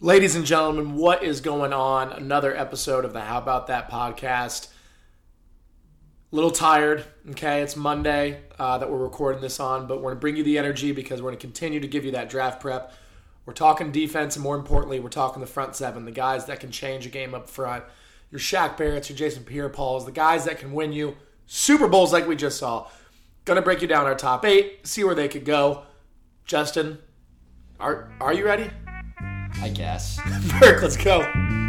Ladies and gentlemen, what is going on? Another episode of the How About That podcast. A little tired, okay? It's Monday uh, that we're recording this on, but we're going to bring you the energy because we're going to continue to give you that draft prep. We're talking defense, and more importantly, we're talking the front seven, the guys that can change a game up front. Your Shaq Barrett's, your Jason Pierre Pauls, the guys that can win you Super Bowls like we just saw. Gonna break you down our top eight, see where they could go. Justin, are are you ready? I guess. Burke, let's go.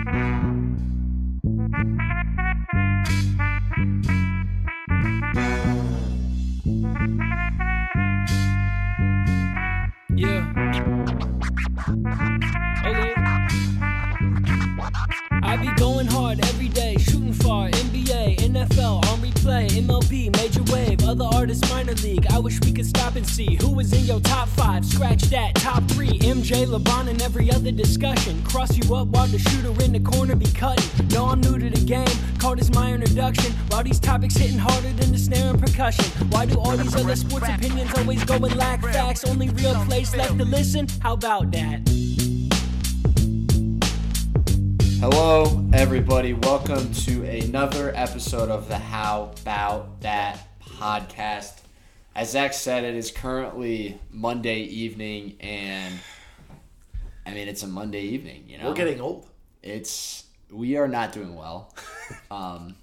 League. I wish we could stop and see who was in your top five. Scratch that, top three. MJ, LeBron, and every other discussion. Cross you up while the shooter in the corner be cutting. No, I'm new to the game, call this my introduction. While these topics hitting harder than the snare and percussion. Why do all these other sports opinions always go and lack facts? Only real place left to listen? How about that? Hello, everybody. Welcome to another episode of the How About That podcast. As Zach said, it is currently Monday evening, and I mean, it's a Monday evening, you know? We're getting old. It's, we are not doing well. Um,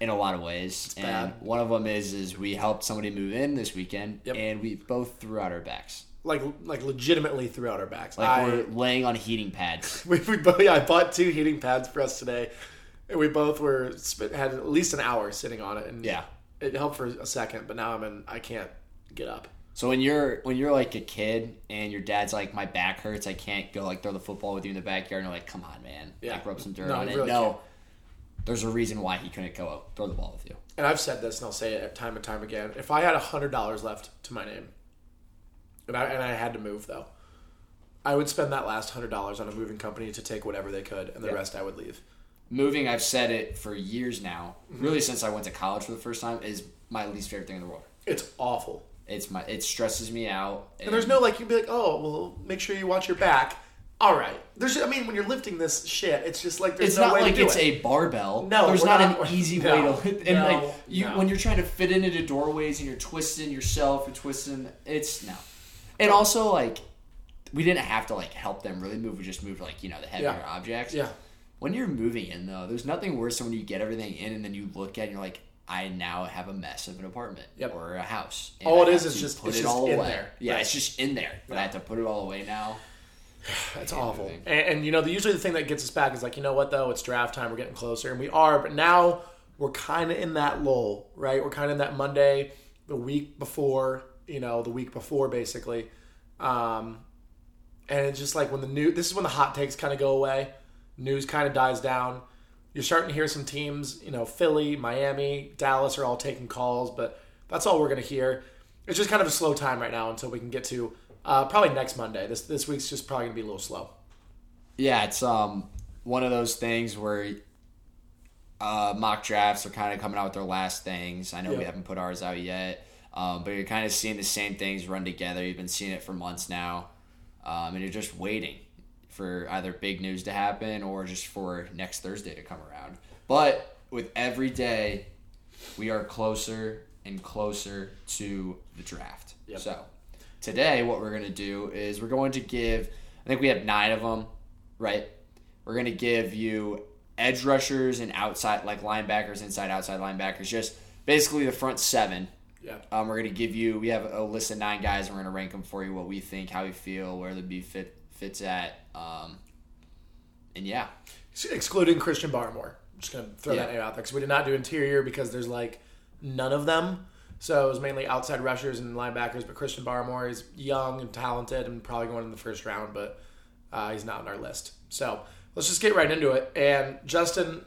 in a lot of ways, and one of them is is we helped somebody move in this weekend, Yep. and we both threw out our backs. Like like legitimately throughout our backs. Like I, we're laying on heating pads. we, we both, yeah, I bought two heating pads for us today, and we both were spent, had at least an hour sitting on it, and Yeah. It helped for a second, but now I'm in. I can't get up. So when you're when you're like a kid and your dad's like, my back hurts, I can't go like throw the football with you in the backyard, and you're like, come on, man, Yeah. like rub some dirt No, on it. really no, can't. there's a reason why he couldn't go out throw the ball with you. And I've said this, and I'll say it time and time again. If I had hundred dollars left to my name, and I and I had to move though, I would spend that last hundred dollars on a moving company to take whatever they could, and the Yeah. rest I would leave. Moving, I've said it for years now, Mm-hmm. really since I went to college for the first time, is my least favorite thing in the world. It's awful. It's my it stresses me out. And there's no like you'd be like, oh well, make sure you watch your back. All right. There's I mean when you're lifting this shit, it's just like there's It's no not way like to do it's it. a barbell. No, there's not, not- an easy no, way to. Lift and no, like you, no. when you're trying to fit into doorways and you're twisting yourself, you're twisting. It's no. And also like, we didn't have to like help them really move. We just moved like you know the heavier Yeah. objects. Yeah. When you're moving in though, there's nothing worse than when you get everything in and then you look at it and you're like, I now have a mess of an apartment Yep. or a house. and All I it is is just- put it's it just all away. there. Yeah, Right. it's just in there, but I have to put it all away now. It's can't awful. And, and you know, the, usually the thing that gets us back is like, you know what though, it's draft time. We're getting closer, and we are. But now we're kind of in that lull, right? We're kind of in that Monday, the week before, you know, the week before basically. Um, and it's just like when the new. This is when the hot takes kind of go away. News kind of dies down. You're starting to hear some teams, you know, Philly, Miami, Dallas are all taking calls, but that's all we're going to hear. It's just kind of a slow time right now until we can get to uh, probably next Monday. This this week's just probably going to be a little slow. Yeah, it's um one of those things where uh, mock drafts are kind of coming out with their last things. I know we haven't put ours out yet, um, but you're kind of seeing the same things run together. You've been seeing it for months now, um, and you're just waiting for either big news to happen or just for next Thursday to come around. But with every day, we are closer and closer to the draft. Yep. So today, what we're going to do is we're going to give. I think we have nine of them, right? We're going to give you edge rushers and outside, like linebackers, inside, outside linebackers, just basically the front seven. Yeah. Um, we're going to give you. We have a list of nine guys. and We're going to rank them for you. What we think, how we feel, where the B fit fits at. Um, and yeah, excluding Christian Barmore. I'm just gonna throw that name out there because we did not do interior because there's like none of them. So it was mainly outside rushers and linebackers. But Christian Barmore is young and talented and probably going in the first round, but uh, he's not on our list. So let's just get right into it. And Justin,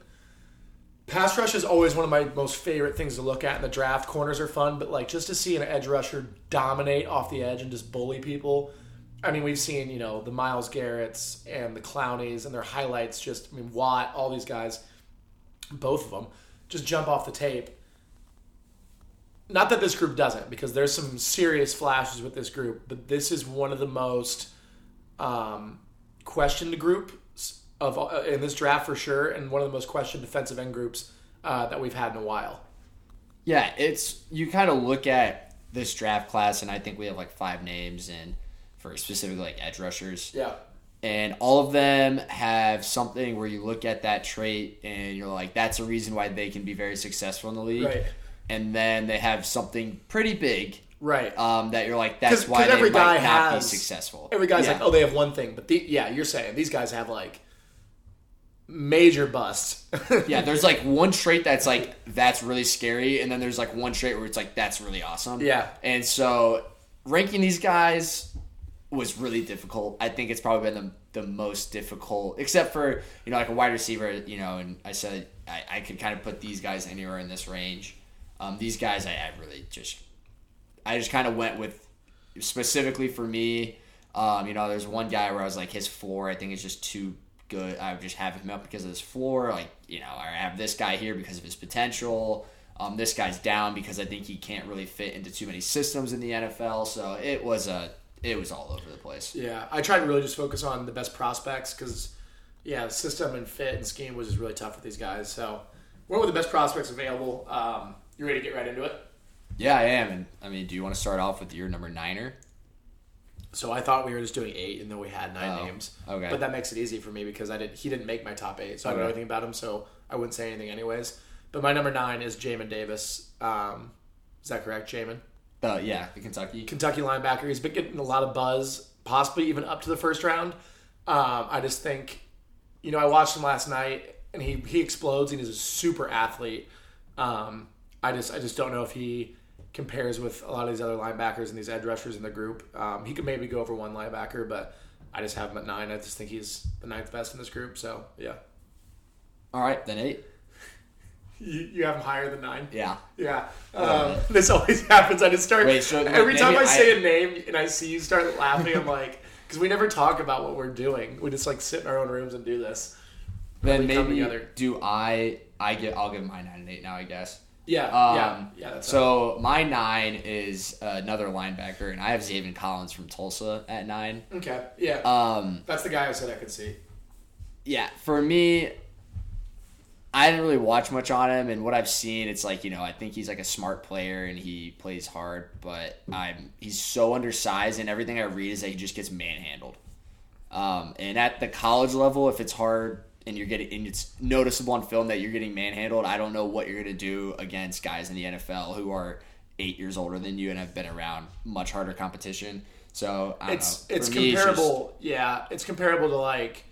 pass rush is always one of my most favorite things to look at in the draft. Corners are fun, but like just to see an edge rusher dominate off the edge and just bully people. I mean, we've seen you know the Myles Garrett's and the Clowneys and their highlights. Just I mean Watt, all these guys, both of them, just jump off the tape. Not that this group doesn't, because there's some serious flashes with this group, but this is one of the most um, questioned group of uh, in this draft for sure, and one of the most questioned defensive end groups uh, that we've had in a while. Yeah, it's you kind of look at this draft class, and I think we have like five names and for specifically like edge rushers. Yeah. and all of them have something where you look at that trait and you're like, that's a reason why they can be very successful in the league. Right. And then they have something pretty big Right. um, that you're like, that's 'Cause- why 'cause they every might guy not be successful. Every guy's Yeah. like, oh, they have one thing, but the, yeah, you're saying these guys have like major busts. yeah, there's like one trait that's like that's really scary, and then there's like one trait where it's like that's really awesome. Yeah. and so ranking these guys was really difficult. I think it's probably been the, the most difficult, except for you know like a wide receiver. You know, and I said I, I could kind of put these guys anywhere in this range. Um, these guys, I, I really just I just kind of went with specifically for me. Um, you know, there's one guy where I was like, his floor, I think is just too good. I would just have him up because of his floor. Like, you know, I have this guy here because of his potential. Um, this guy's down because I think he can't really fit into too many systems in the NFL. So it was a, it was all over the place. yeah, I tried to really just focus on the best prospects because, yeah, system and fit and scheme was just really tough with these guys. So, what were the best prospects available? Um, you ready to get right into it? Yeah, I am. And I mean, do you want to start off with your number niner? So I thought we were just doing eight, and then we had nine Oh, names. okay. But that makes it easy for me because I did. He didn't make my top eight, so I don't know Okay. anything about him. So I wouldn't say anything anyways. But my number nine is Jamin Davis. Um, is that correct, Jamin? Uh, yeah, the Kentucky. Kentucky linebacker. He's been getting a lot of buzz, possibly even up to the first round. Um, I just think, you know, I watched him last night, and he he explodes, and he's a super athlete. Um, I just I just don't know if he compares with a lot of these other linebackers and these edge rushers in the group. Um, he could maybe go over one linebacker, but I just have him at nine. I just think he's the ninth best in this group. So yeah, All right, then eight. You, you have him higher than nine. Yeah. Yeah, um, this always happens. I just start Wait, so every maybe time I, I- say a name and I see you start laughing. I'm like, because we never talk about what we're doing. We just like sit in our own rooms and do this. Then we come maybe together. do I? I get. I'll give my nine and eight now. I guess. Yeah, Um, yeah, yeah. That's So my nine is another linebacker, and I have Zaven Collins from Tulsa at nine. okay. Yeah, Um, that's the guy I said I could see. yeah, for me, I didn't really watch much on him, and what I've seen, it's like you know, I think he's like a smart player and he plays hard, but I'm he's so undersized, and everything I read is that he just gets manhandled. Um, and at the college level, if it's hard and you're getting and it's noticeable on film that you're getting manhandled, I don't know what you're gonna do against guys in the NFL who are eight years older than you and have been around much harder competition. So I don't It's know. it's For me, just- comparable. yeah, it's comparable to like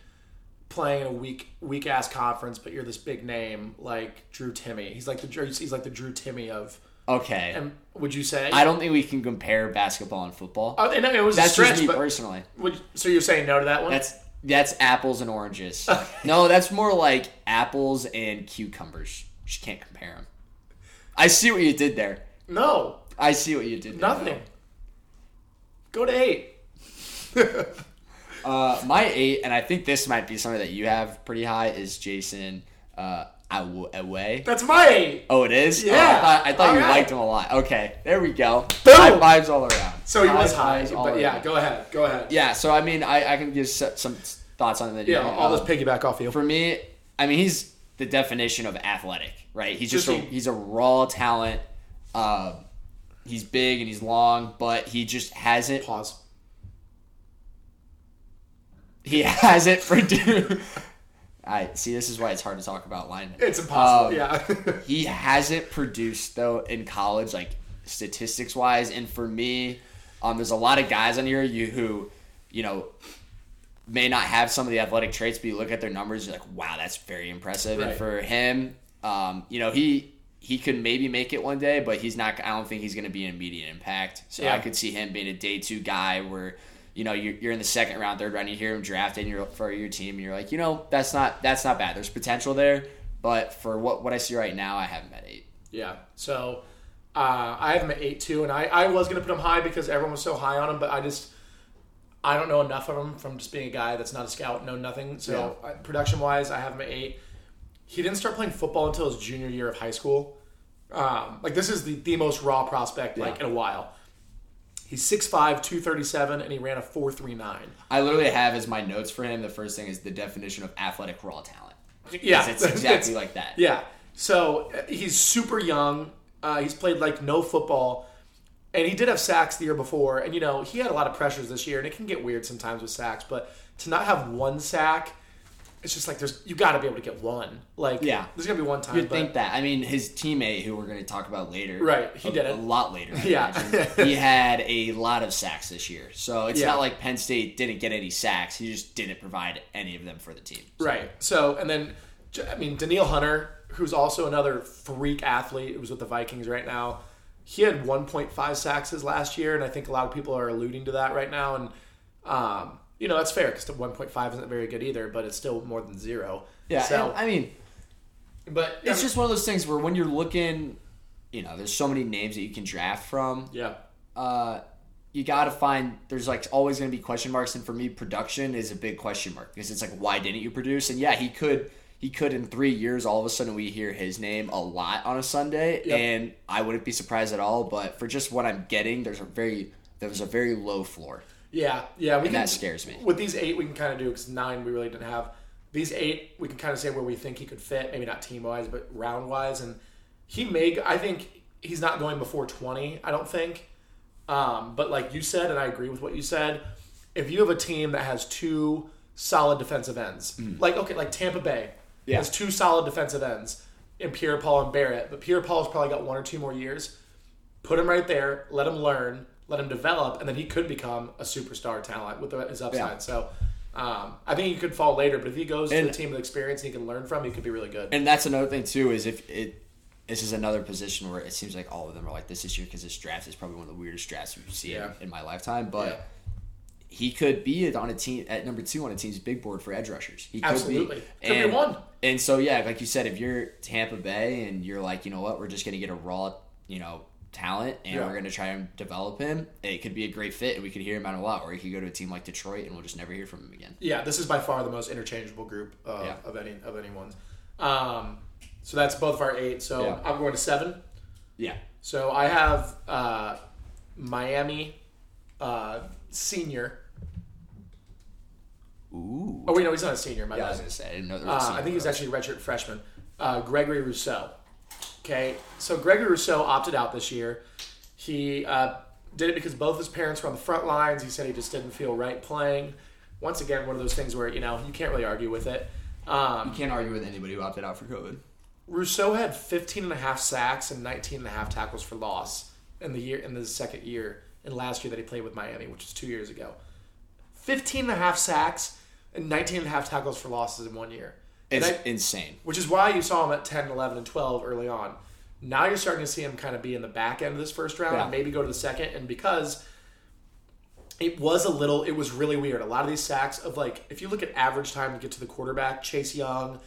playing in a weak weak ass conference, but you're this big name like Drew Timme. He's like the Drew- he's like the Drew Timme of. okay. And would you say? I don't think we can compare basketball and football. Oh, and it was That's stretch, just me personally. would, so you're saying no to that one? That's that's apples and oranges. No, that's more like apples and cucumbers. Just can't compare them. I see what you did there. no, I see what you did. There, nothing. Go to eight. Uh, my eight, and I think this might be something that you have pretty high, is Jayson uh, Oweh. That's my eight. Oh, it is. Oh, Yeah. I thought, I thought you right. liked him a lot. Okay, there we go. Boom. High fives all around. So he was High high, fives but yeah, around. go ahead. Go ahead. Yeah, so I mean, I, I can give some thoughts on that. Yeah, I'll just piggyback off you. For me, I mean, he's the definition of athletic, right? He's just, Just a, he- he's a raw talent. Uh, he's big and he's long, but he just hasn't Pause. He hasn't produced. I see. This is why it's hard to talk about linemen. It's impossible. Um, yeah. He hasn't produced though in college, like statistics wise. And for me, um, there's a lot of guys on here you who, you know, may not have some of the athletic traits, but you look at their numbers, you're like, wow, that's very impressive. And for him, um, you know, he he could maybe make it one day, but he's not. I don't think he's going to be an immediate impact. So Yeah. I could see him being a day two guy where. You know, you're, you're in the second round, third round. You hear him drafted, and you're for your team, and you're like, you know, that's not that's not bad. There's potential there, but for what what I see right now, I have him at eight. Yeah. So uh, I have him at eight too, and I, I was gonna put him high because everyone was so high on him, but I just I don't know enough of him from just being a guy that's not a scout, know nothing. So uh, production wise, I have him at eight. He didn't start playing football until his junior year of high school. Um, like this is the, the most raw prospect like in a while. He's 6'5", 237, and he ran a 4.39. I literally have as my notes for him. The first thing is the definition of athletic raw talent. Yeah, It's exactly like that. Yeah. So uh, he's super young. Uh, he's played like no football, and he did have sacks the year before. And you know he had a lot of pressures this year, and it can get weird sometimes with sacks. But to not have one sack, it's just like there's you got to be able to get one. Like Yeah. there's gonna be one time. You'd but, think that. I mean, his teammate, who we're going to talk about later, Right, he a, did it. a lot later. I Yeah. he had a lot of sacks this year, so it's Yeah. not like Penn State didn't get any sacks. He just didn't provide any of them for the team. So, Right. So, and then, I mean, Danielle Hunter, who's also another freak athlete, who's with the Vikings right now. He had 1.5 sacks his last year, and I think a lot of people are alluding to that right now. And, um, you know, that's fair because 1.5 isn't very good either, but it's still more than zero. Yeah, So, I mean, but it's just one of those things where when you're looking, you know, there's so many names that you can draft from. yeah, uh, you got to find there's like always going to be question marks and for me production is a big question mark because it's like why didn't you produce and yeah he could he could in three years all of a sudden we hear his name a lot on a sunday Yep. and i wouldn't be surprised at all but for just what i'm getting there's a very there's a very low floor yeah, yeah. We and can, that scares me With these eight, we can kind of do because nine we really didn't have. These eight, we can kind of say where we think he could fit. Maybe not team wise, but round wise. And he may. I think he's not going before twenty. I don't think. Um, but like you said, and I agree with what you said. If you have a team that has two solid defensive ends, like okay, like Tampa Bay Yeah. has two solid defensive ends in Pierre Paul and Barrett, but Pierre Paul's probably got one or two more years. Put him right there, let him learn, let him develop, and then he could become a superstar talent with his upside. Yeah. So um, I think he could fall later, but if he goes to a team with experience and he can learn from, he could be really good. and that's another thing too is if it this is another position where it seems like all of them are like this this year because this draft is probably one of the weirdest drafts we've seen Yeah. in my lifetime but Yeah. he could be on a team at number two on a team's big board for edge rushers. He Absolutely. could be. Could be one. And so yeah, like you said, if you're Tampa Bay and you're like, you know what, we're just gonna get a raw, you know, talent and Yeah. we're gonna try and develop him, it could be a great fit and we could hear him out a lot. Or he could go to a team like Detroit and we'll just never hear from him again. Yeah, this is by far the most interchangeable group uh, Yeah. of any of anyone's. Um, so that's both of our eight. So Yeah. I'm going to seven. Yeah. So I have uh, Miami uh, senior. Ooh. Oh wait, no, he's not a senior. My Yeah, I was gonna say I didn't know there Uh, was. I think he's actually a redshirt freshman. Uh, Gregory Rousseau. Okay, so Gregory Rousseau opted out this year. He uh, did it because both his parents were on the front lines. He said he just didn't feel right playing. Once again, one of those things where you know you can't really argue with it. Um, You can't argue with anybody who opted out for COVID. Rousseau had 15 and a half sacks and 19 and a half tackles for loss in the year in the second year in last year that he played with Miami, which was two years ago. 15 and a half sacks and 19 and a half tackles for losses in one year. It's I- insane. which is why you saw him at 10, 11, and 12 early on. Now you're starting to see him kind of be in the back end of this first round Yeah. and maybe go to the second. And because it was a little, it was really weird. A lot of these sacks of like, if you look at average time to get to the quarterback, Chase Young,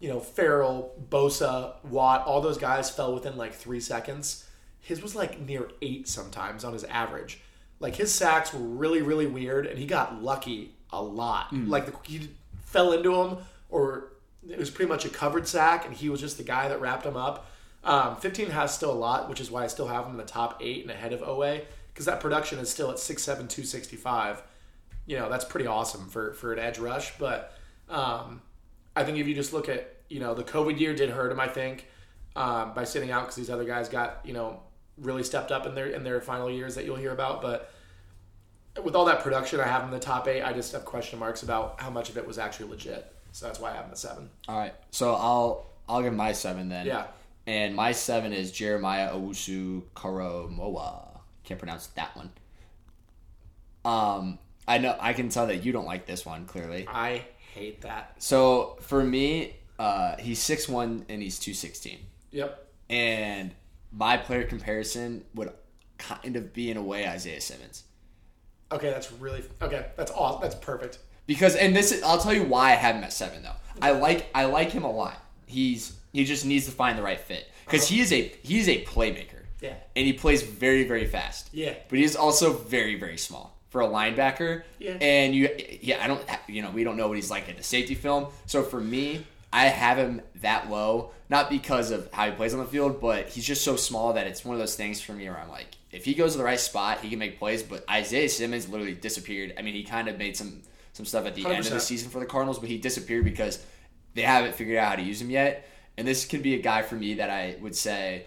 you know, Farrell, Bosa, Watt, all those guys fell within like three seconds. His was like near eight sometimes on his average. Like his sacks were really, really weird, and he got lucky a lot. Mm. Like the, he fell into him, or it was pretty much a covered sack, and he was just the guy that wrapped him up. Um, 15 has still a lot, which is why I still have him in the top eight and ahead of Oweh, because that production is still at 6'7", 265. You know, that's pretty awesome for, for an edge rush. But um, I think if you just look at, you know, the COVID year did hurt him, I think, um, by sitting out because these other guys got, you know, really stepped up in their in their final years that you'll hear about. But with all that production I have in the top eight, I just have question marks about how much of it was actually legit. So that's why I have him at seven. All right, so I'll I'll give my seven then. Yeah. And my seven is Jeremiah Owusu Koramoah. Can't pronounce that one. Um, I know I can tell that you don't like this one clearly. I hate that. So for me, uh, he's six one and he's two sixteen, Yep. and my player comparison would kind of be in a way Isaiah Simmons. Okay, that's really okay. That's awesome. That's perfect. Because and this is, I'll tell you why I have him at seven though. I like I like him a lot. He's he just needs to find the right fit because uh-huh. he is a he's a playmaker. Yeah. and he plays very very fast. Yeah. but he's also very very small for a linebacker. Yeah. and you yeah I don't you know we don't know what he's like in the safety film. So for me, I have him that low not because of how he plays on the field, but he's just so small that it's one of those things for me where I'm like if he goes to the right spot, he can make plays. But Isaiah Simmons literally disappeared. I mean, he kind of made some some stuff at the end of the season for the Cardinals, but he disappeared because they haven't figured out how to use him yet. And this could be a guy for me that I would say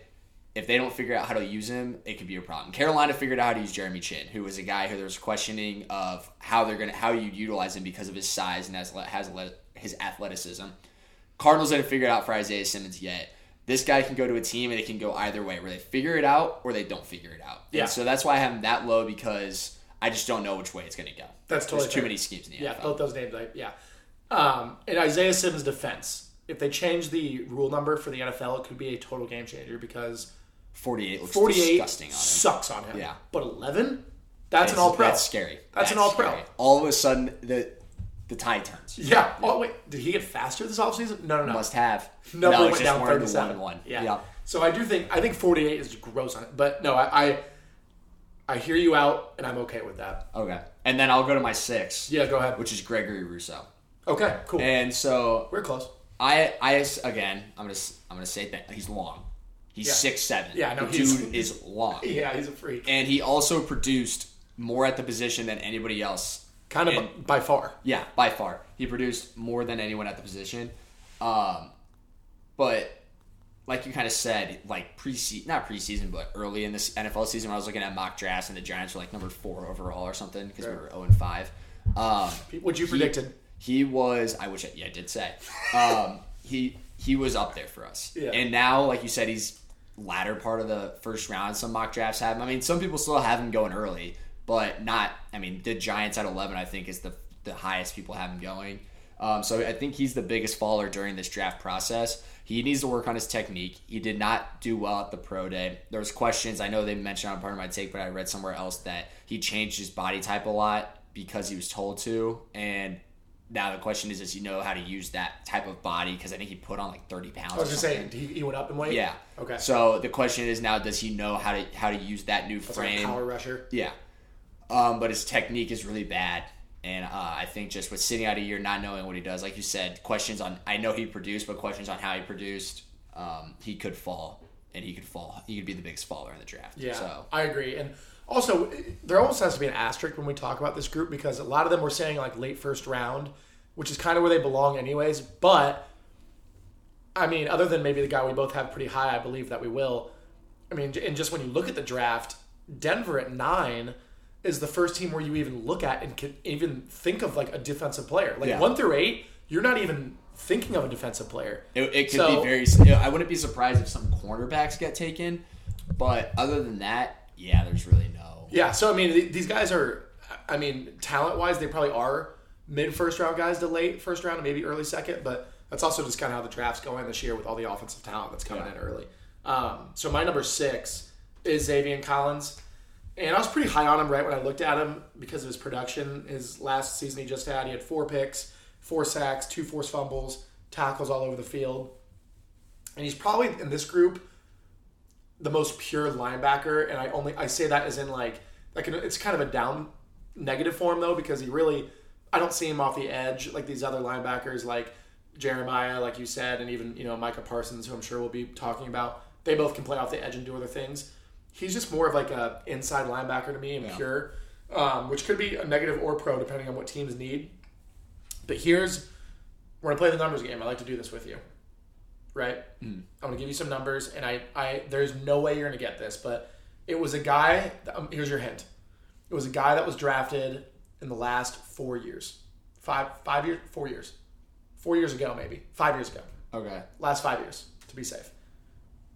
if they don't figure out how to use him, it could be a problem. Carolina figured out how to use Jeremy Chinn, who was a guy who there was questioning of how they're gonna how you utilize him because of his size and has has his athleticism. Cardinals didn't figure it out for Isaiah Simmons yet. This guy can go to a team and it can go either way, where they figure it out or they don't figure it out. Yeah. And so that's why I have him that low because I just don't know which way it's going to go. That's totally There's too fair. many schemes in the Yeah, NFL. both those names. I, yeah. Um, in Isaiah Simmons' defense, if they change the rule number for the NFL, it could be a total game changer because 48 looks 48 disgusting on him. sucks on him. Yeah. But 11? That's, an all pro. That's scary. That's an all pro. All of a sudden, the the tide turns. Yeah. Oh, wait. Did he get faster this offseason? No, no, no. Must have. No, no we went down more into 37. one one. Yeah. Yep. So I do think I think 48 is gross on it, but no, I, I I hear you out, and I'm okay with that. Okay. And then I'll go to my six, Yeah, go ahead. which is Gregory Rousseau. Okay, cool. And so We're close. I, I again, I'm gonna, I'm gonna say that he's long. He's Yeah. six seven. Yeah, no, the he's- dude is long, Yeah, he's a freak. and he also produced more at the position than anybody else. Kind of And- by far. Yeah, by far, he produced more than anyone at the position. Um, but like you kind of said, like pre not preseason, but early in this NFL season, when I was looking at mock drafts, and the Giants were like number four overall or something because we were zero and five. Um, What you predicted? he was. I wish. I, yeah, I did say. Um, he he was up there for us. Yeah. And now, like you said, he's latter part of the first round. Some mock drafts have him. I mean, some people still have him going early, but not. I mean, the Giants at eleven, I think, is the the highest people have him going. Um, so I think he's the biggest faller during this draft process. He needs to work on his technique. He did not do well at the pro day. There was questions. I know they mentioned on part of my take, but I read somewhere else that he changed his body type a lot because he was told to. And now the question is, does he know how to use that type of body? Because I think he put on like thirty pounds. I was just saying, he, he went up in weight. Yeah. Okay. So the question is now, does he know how to how to use that new like a frame? power rusher. Yeah. Um, but his technique is really bad. And uh, I think just with sitting out a year, not knowing what he does, like you said, questions on, I know he produced, but questions on how he produced, um, he could fall. And he could fall. He could be the biggest faller in the draft. Yeah, So, I agree. And also, there almost has to be an asterisk when we talk about this group because a lot of them were saying like late first round, which is kind of where they belong, anyways. But I mean, other than maybe the guy we both have pretty high, I believe that we will. I mean, and just when you look at the draft, Denver at nine is the first team where you even look at and can even think of like a defensive player. Like Yeah. one through eight, you're not even thinking of a defensive player. it, it could So- be very. you know, I wouldn't be surprised if some cornerbacks get taken. But other than that, yeah, there's really no. Yeah, so I mean, th- these guys are, I mean, talent wise, they probably are mid first round guys to late first round, and maybe early second, but that's also just kind of how the draft's going this year with all the offensive talent that's coming Yeah. in early. Um, so my number six is Zaven Collins. And I was pretty high on him right when I looked at him because of his production. His last season he just had, he had four picks, four sacks, two forced fumbles, tackles all over the field. And he's probably in this group the most pure linebacker, and I only I say that as in like like it's kind of a down negative form though because he really I don't see him off the edge like these other linebackers like Jeremiah, like you said, and even you know Micah Parsons, who I'm sure we'll be talking about. They both can play off the edge and do other things. He's just more of like a inside linebacker to me and pure, um, which could be a negative or pro depending on what teams need. But here's we're gonna play the numbers game. I like to do this with you, right? I'm gonna give you some numbers, and I, I there's no way you're gonna get this, but it was a guy. Um, here's your hint. It was a guy that was drafted in the last four years, five five years, four years, four years ago maybe, five years ago, Okay. last five years to be safe.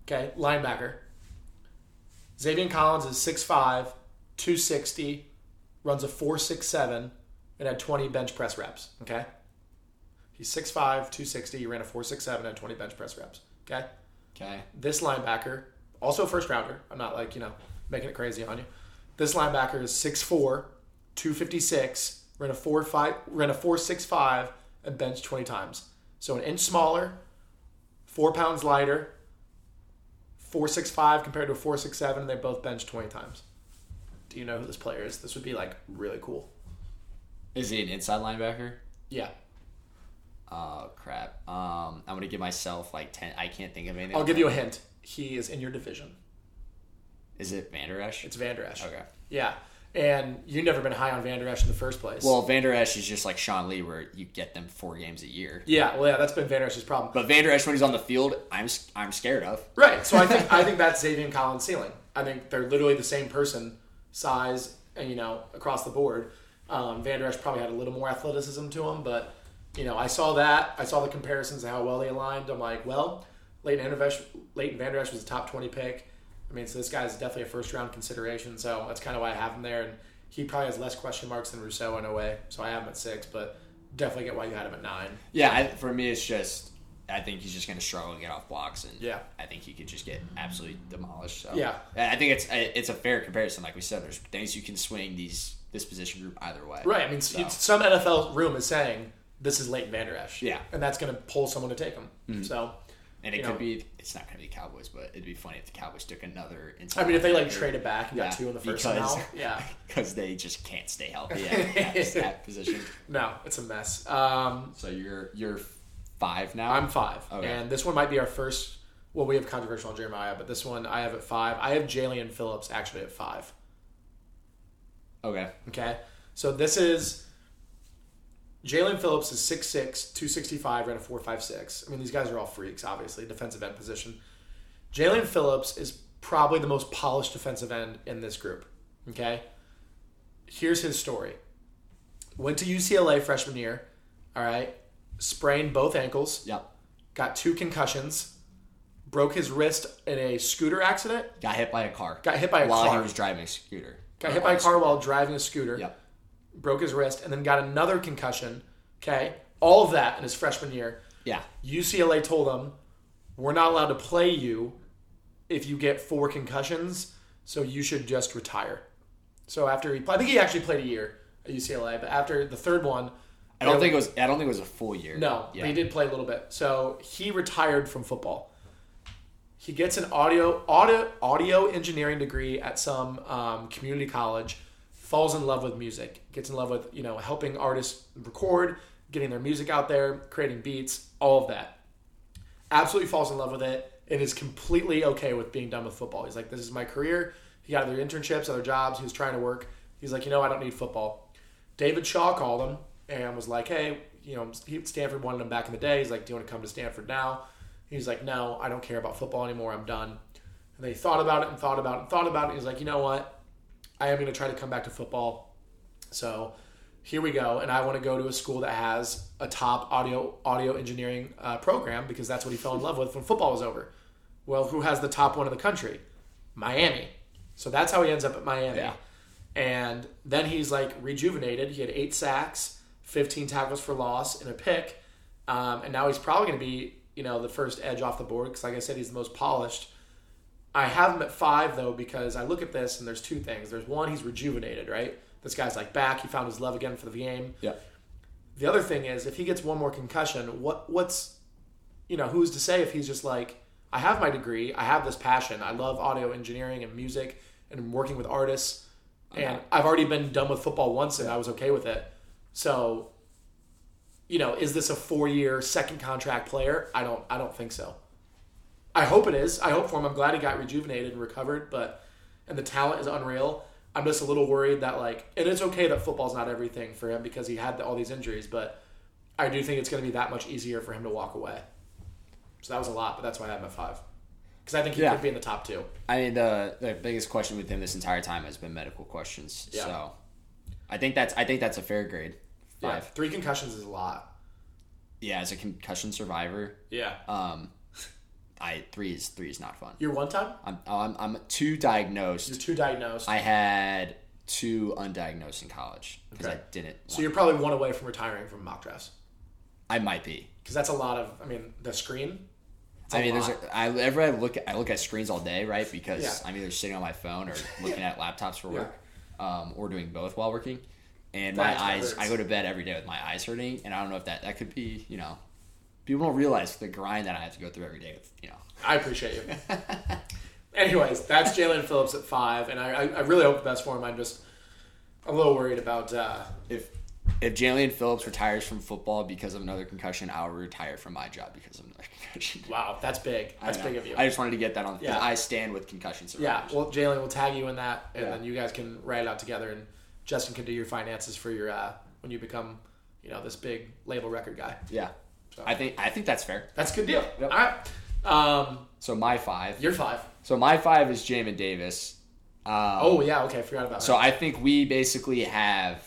Okay, linebacker. Zaven Collins is 6'5", 260, runs a 4.67, and had 20 bench press reps. Okay, he's 6'5", 260, he ran a 4.67 and 20 bench press reps. Okay, Okay. this linebacker, also a first rounder. I'm not like, you know, making it crazy on you. This linebacker is 6'4, 256, ran a 4 5 ran a 4.65 and benched 20 times. So an inch smaller, four pounds lighter, 4.65 compared to a 4.67, and they both benched 20 times. Do you know who this player is? This would be like really cool. Is he an inside linebacker? Yeah. Oh crap. Um, I'm gonna give myself like ten. I can't think of anything. I'll give you a hint. He is in your division. Is it Van Der Esch? It's Van Der Esch. Okay. Yeah. And you've never been high on Van Der Esch in the first place. Well, Van Der Esch is just like Sean Lee, where you get them four games a year. yeah, well, yeah, that's been Van Der Esch's problem. But Van Der Esch, when he's on the field, I'm I'm scared of. Right. So I think I think that's Zaven Collins' ceiling. I think they're literally the same person, size, and you know across the board. Um, Van Der Esch probably had a little more athleticism to him, but you know I saw that. I saw the comparisons of how well they aligned. I'm like, well, Leighton Van Der Esch, Leighton Van Der Esch was a top 20 pick. I mean, so this guy's definitely a first round consideration. So that's kind of why I have him there. And he probably has less question marks than Rousseau in a way. So I have him at six, but definitely get why you had him at nine. Yeah, I, for me, it's just I think he's just going to struggle to get off blocks, and Yeah. I think he could just get absolutely demolished. So. Yeah. I think it's it's a fair comparison. Like we said, there's things you can swing these this position group either way. Right. I mean, So- some NFL room is saying this is Leighton Van Der Esch. Yeah. Mm-hmm. And that's going to pull someone to take him. So, and it you could know. be it's not going to be Cowboys, but it'd be funny if the Cowboys took another. I mean, if they like traded back and got two in the first because, round, yeah. because they just can't stay healthy at, at that position. No, it's a mess. Um, So you're you're five now. I'm five, Okay. and this one might be our first. Well, we have controversial on Jeremiah, but this one I have at five. I have Jaelan Phillips actually at five. okay. Okay, so this is Jaelan Phillips is 6'6", 265, ran a four five six. I mean, these guys are all freaks, obviously, defensive end position. Jaelan Phillips is probably the most polished defensive end in this group. Okay, here's his story. Went to UCLA freshman year. All right, sprained both ankles. Yep. Got two concussions. Broke his wrist in a scooter accident. Got hit by a car. Got hit by a while car. While he was driving a scooter. Got hit by a car while driving a scooter. Yep. Broke his wrist, and then got another concussion. Okay, all of that in his freshman year. Yeah. UCLA told him, "We're not allowed to play you if you get four concussions, so you should just retire." So after he, I think he actually played a year at UCLA, but after the third one, I don't think it was. I don't think it was a full year. no, Yeah. but he did play a little bit. So he retired from football. He gets an audio audio audio engineering degree at some um, community college. Falls in love with music. Gets in love with you know helping artists record, getting their music out there, creating beats, all of that. Absolutely falls in love with it and is completely okay with being done with football. He's like, this is my career. He got other internships, other jobs. He was trying to work. He's like, you know, I don't need football. David Shaw called him and was like, hey, you know, Stanford wanted him back in the day. He's like, do you want to come to Stanford now? He's like, no, I don't care about football anymore. I'm done. And they thought about it and thought about it and thought about it. He's like, you know what? I am going to try to come back to football. So here we go. And I want to go to a school that has a top audio audio engineering uh, program because that's what he fell in love with when football was over. Well, who has the top one in the country? Miami. So that's how he ends up at Miami. Yeah. And then he's like rejuvenated. He had eight sacks, 15 tackles for loss, and a pick. Um, and now he's probably going to be, you know, the first edge off the board because, like I said, he's the most polished. I have him at five though because I look at this and there's two things. There's one, he's rejuvenated, right? This guy's like back. He found his love again for the game. Yeah. The other thing is, if he gets one more concussion, what what's, you know, who's to say if he's just like, I have my degree, I have this passion, I love audio engineering and music and working with artists, and I've already been done with football once and I was okay with it. So, you know, is this a four year second contract player? I don't I don't think so. I hope it is. I hope for him. I'm glad he got rejuvenated and recovered, but and the talent is unreal. I'm just a little worried that like, and it's okay that football's not everything for him because he had all these injuries, but I do think it's going to be that much easier for him to walk away. So that was a lot, but that's why I have him at five because I think he Yeah. could be in the top two. I mean, the the biggest question with him this entire time has been medical questions. Yeah. So, I think that's I think that's a fair grade. Yeah, Five. three concussions is a lot. Yeah, as a concussion survivor, Yeah, um, I three is three is not fun. you're one time. I'm I'm, I'm two diagnosed. You're two diagnosed, I had two undiagnosed in college because Okay. I didn't. so you're probably one away from retiring from mock drafts I might be. because that's a lot of. I mean, the screen. I mean, there's lot. a, I ever I look at I look at screens all day, right? Because Yeah. I'm either sitting on my phone or looking at laptops for work, um, or doing both while working. And That's my eyes, hurts. I go to bed every day with my eyes hurting, and I don't know if that that could be, you know, people don't realize the grind that I have to go through every day. With, you know, I appreciate you. Anyways, that's Jaelan Phillips at five, and I, I, really hope the best for him. I'm just a little worried about uh, if if Jaelan Phillips retires from football because of another concussion, I'll retire from my job because of another concussion. Wow, that's big. That's big of you. I just wanted to get that on. Yeah. I stand with concussion yeah, well, Jaelan will tag you in that, and Yeah. then you guys can write it out together, and Justin can do your finances for your uh, when you become, you know, this big label record guy. yeah. I think I think that's fair. That's a good deal. Yep. All right, um, So my five. you're five. So my five is Jamin Davis. Um, Oh yeah, okay, I forgot about that. So that. I think we basically have.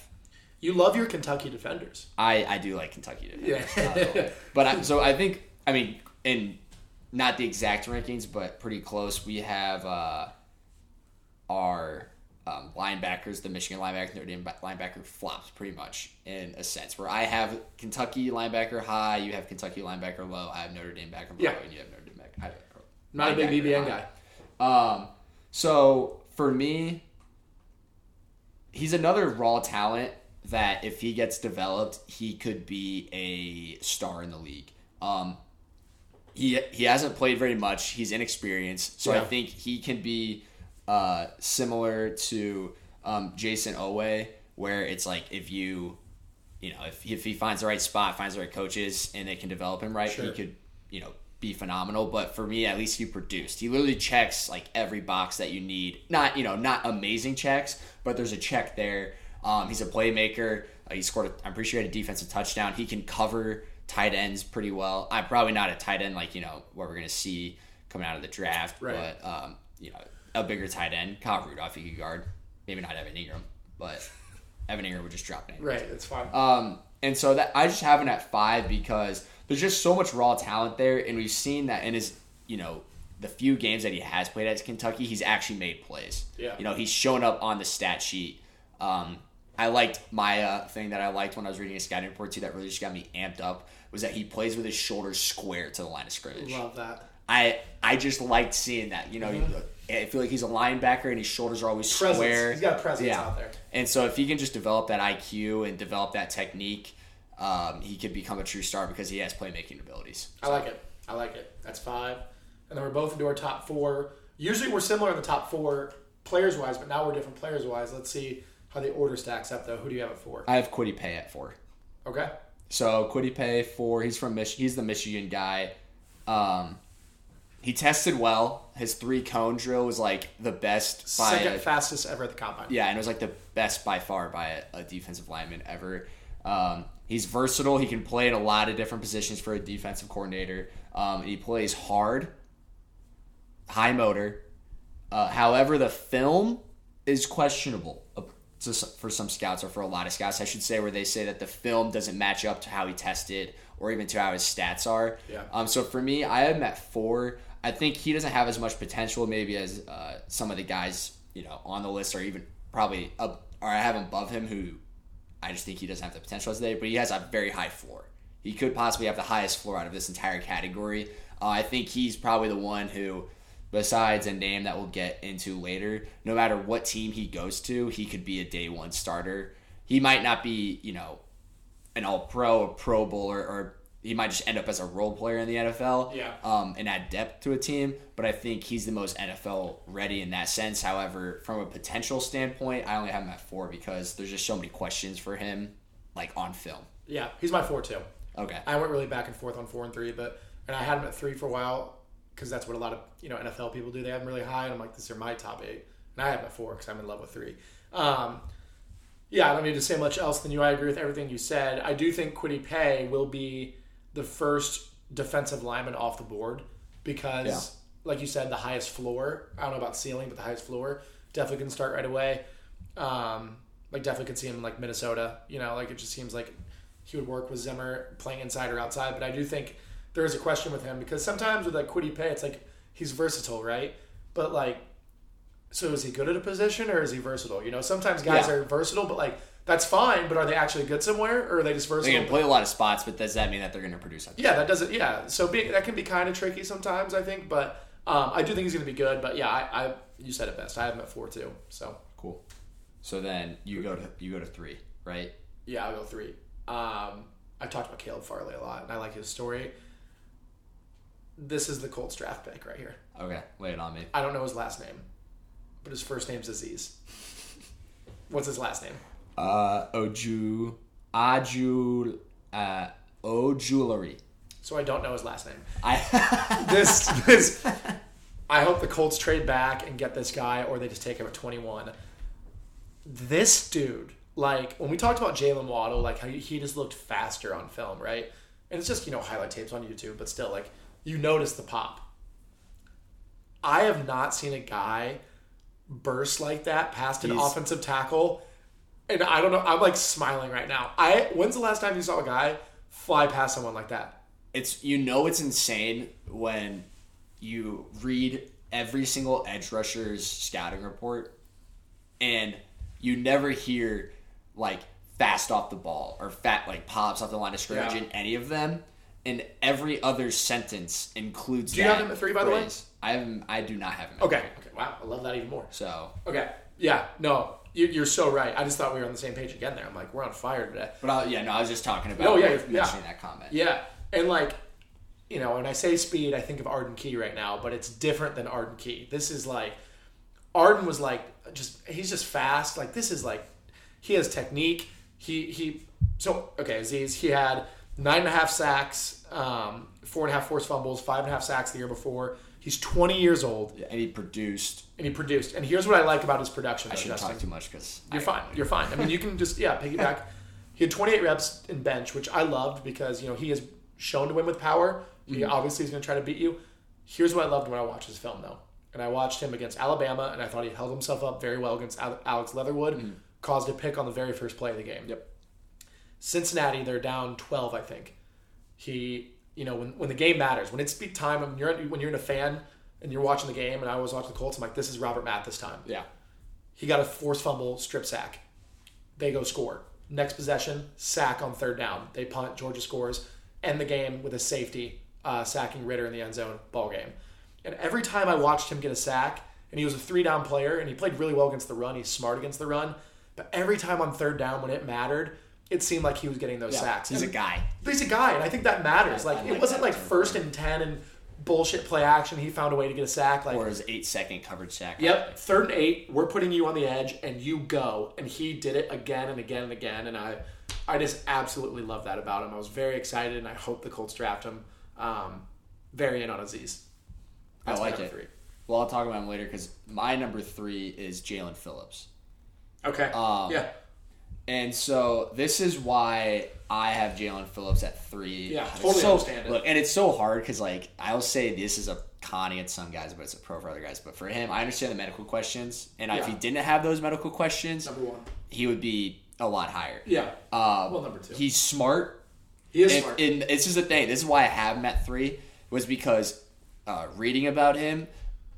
You love your Kentucky defenders. I I do like Kentucky defenders. Yeah. but I, so I think I mean in not the exact rankings, but pretty close. We have uh, our um, linebackers, the Michigan linebacker, Notre Dame linebacker flops pretty much in a sense. Where I have Kentucky linebacker high, you have Kentucky linebacker low. I have Notre Dame backer low, Yeah. and you have Notre Dame back. I, Not a big BBN guy. Um, so for me, he's another raw talent that if he gets developed, he could be a star in the league. Um, he he hasn't played very much. He's inexperienced, so I think he can be uh, similar to um, Jayson Oweh, where it's like if you you know if if he finds the right spot, finds the right coaches, and they can develop him right, he could you know be phenomenal. But for me, at least he produced. He literally checks like every box that you need. Not you know not amazing checks, but there's a check there. Um, he's a playmaker. Uh, he scored. A, I'm pretty sure he had a defensive touchdown. He can cover tight ends pretty well. I'm probably not a tight end like you know what we're gonna see coming out of the draft, Right. but um, you know a bigger tight end. Kyle Rudolph he could guard. Maybe not Evan Engram, but Evan Engram would just drop it. Right, it's fine. Um, and so that I just have him at five because there's just so much raw talent there, and we've seen that in his, you know, the few games that he has played at Kentucky, he's actually made plays. Yeah. You know, he's shown up on the stat sheet. Um, I liked my uh, thing that I liked when I was reading his scouting report too. That really just got me amped up was that he plays with his shoulders square to the line of scrimmage. Love that. I I just liked seeing that. You know, I feel like he's a linebacker and his shoulders are always Presence. square. He's got a presence yeah. out there. And so if he can just develop that IQ and develop that technique, um, he could become a true star because he has playmaking abilities. I like it. I like it. That's five. And then we're both into our top four. Usually we're similar in the top four players wise, but now we're different players wise. Let's see how the order stacks up though. Who do you have at four? I have Kwity Paye at four. Okay. So Kwity Paye four. He's from Mich- He's the Michigan guy. Um, he tested well. His three cone drill was like the best by Second a- fastest ever at the combine. Yeah, and it was like the best by far by a, a defensive lineman ever. Um, he's versatile. He can play in a lot of different positions for a defensive coordinator. Um, he plays hard, high motor. Uh, however, the film is questionable for some scouts or for a lot of scouts, I should say, where they say that the film doesn't match up to how he tested or even to how his stats are. Yeah. Um, so for me, I have him at four. I think he doesn't have as much potential maybe as uh, some of the guys you know on the list, or even probably up, or I have above him who I just think he doesn't have the potential as they, but he has a very high floor. He could possibly have the highest floor out of this entire category. Uh, I think he's probably the one who, besides a name that we'll get into later, no matter what team he goes to, he could be a day one starter. He might not be, you know, an all pro, a pro bowler, or he might just end up as a role player in the NFL Yeah. um, and add depth to a team. But I think he's the most NFL ready in that sense. However, from a potential standpoint, I only have him at four because there's just so many questions for him, like on film. Yeah, he's my four too. Okay. I went really back and forth on four and three, but and I had him at three for a while because that's what a lot of you know NFL people do. They have him really high, and I'm like, these are my top eight, and I have him at four because I'm in love with three. Um, yeah, I don't need to say much else than you. I agree with everything you said. I do think Kwity Paye will be the first defensive lineman off the board because, Yeah. like you said, the highest floor. I don't know about ceiling, but the highest floor definitely can start right away. Um, like definitely could see him in like Minnesota. You know, like it just seems like he would work with Zimmer playing inside or outside. But I do think there is a question with him because sometimes with like Kwity Paye, it's like he's versatile, right? But like, so is he good at a position or is he versatile? You know, sometimes guys Yeah. are versatile, but like that's fine. But are they actually good somewhere or are they just versatile? They can play a lot of spots, but does that mean that they're going to produce? Yeah, that doesn't. Yeah, so being, that can be kind of tricky sometimes. I think, but um, I do think he's going to be good. But yeah, I, I you said it best. I have him at four too. So Cool. So then you go to you go to three, right? yeah, I'll go three. Um, I talked about Caleb Farley a lot, and I like his story. This is the Colts draft pick right here. Okay, lay it on me. I don't know his last name, but his first name's Azeez. What's his last name? Uh, Oju Aju uh, Ojulari. So I don't know his last name. I This this. I hope the Colts trade back and get this guy, or they just take him at 21. This dude, like when we talked about Jalen Waddle, like how he just looked faster on film, right? And it's just you know highlight tapes on YouTube, but still, like you notice the pop. I have not seen a guy burst like that past an He's- offensive tackle, and I don't know. I'm like smiling right now. I when's the last time you saw a guy fly past someone like that? it's you know it's insane when you read every single edge rusher's scouting report and you never hear like fast off the ball or fat like pops off the line of scrimmage Yeah. in any of them and every other sentence includes Do you have him at three, by the way? I have him, I do not have him at Okay. three. Okay. Wow. I love that even more. so Okay. Yeah. No. You, you're so right. I just thought we were on the same page again. There. I'm like, we're on fire today. but I, yeah no I was just talking about Oh, yeah, like, yeah. mentioning that comment Yeah. And like, you know, when I say speed, I think of Arden Key right now, but it's different than Arden Key. This is like, Arden was like, just he's just fast. Like this is like, he has technique. He he. So okay, Azeez, he had nine and a half sacks, um, four and a half forced fumbles, five and a half sacks the year before. He's 20 years old and he produced and he produced. And here's what I like about his production. I shouldn't Justin. talk too much because You're fine. You're fine. I mean, you can just yeah piggyback. he had 28 reps in bench, which I loved because you know he is shown to win with power. He mm-hmm. obviously is going to try to beat you. Here's what I loved when I watched his film though, and I watched him against Alabama, and I thought he held himself up very well against Alex Leatherwood. Mm-hmm. Caused a pick on the very first play of the game. Yep. Cincinnati, they're down 12, I think. He, you know, when, when the game matters, when it's peak time, when you're when you're in a fan and you're watching the game, and I was watching the Colts, I'm like, this is Robert Mathis time. yeah He got a forced fumble, strip sack. They go score. Next possession, sack on third down. They punt. Georgia scores. End the game with a safety, uh, sacking Ridder in the end zone. Ball game. And every time I watched him get a sack, and he was a three down player, and he played really well against the run. He's smart against the run. But every time on third down when it mattered, it seemed like he was getting those sacks. he's a guy he's a guy, and I think that matters. I- Like I it wasn't like first and ten and bullshit play action. He found a way to get a sack. Like or his eight second coverage sack Yep, third and eight. We're putting you on the edge, and you go. And he did it again and again and again. And I, I just absolutely love that about him. I was very excited, and I hope the Colts draft him. Um, very in on Azeez. I That's my like it. three. Well, I'll talk about him later because my number three is Jaelan Phillips. Okay. Um, yeah. And so this is why I have Jaelan Phillips at three. Yeah, It's totally so, understand it. Look, and it's so hard because like I'll say this is a Connie at some guys, but it's a pro for other guys. But for him, I understand the medical questions, and if he didn't have those medical questions, Number one. he would be a lot higher. Yeah. Uh, Well, number two. He's smart. He is If- smart. and this is the thing. This is why I have him at three was because uh, reading about him,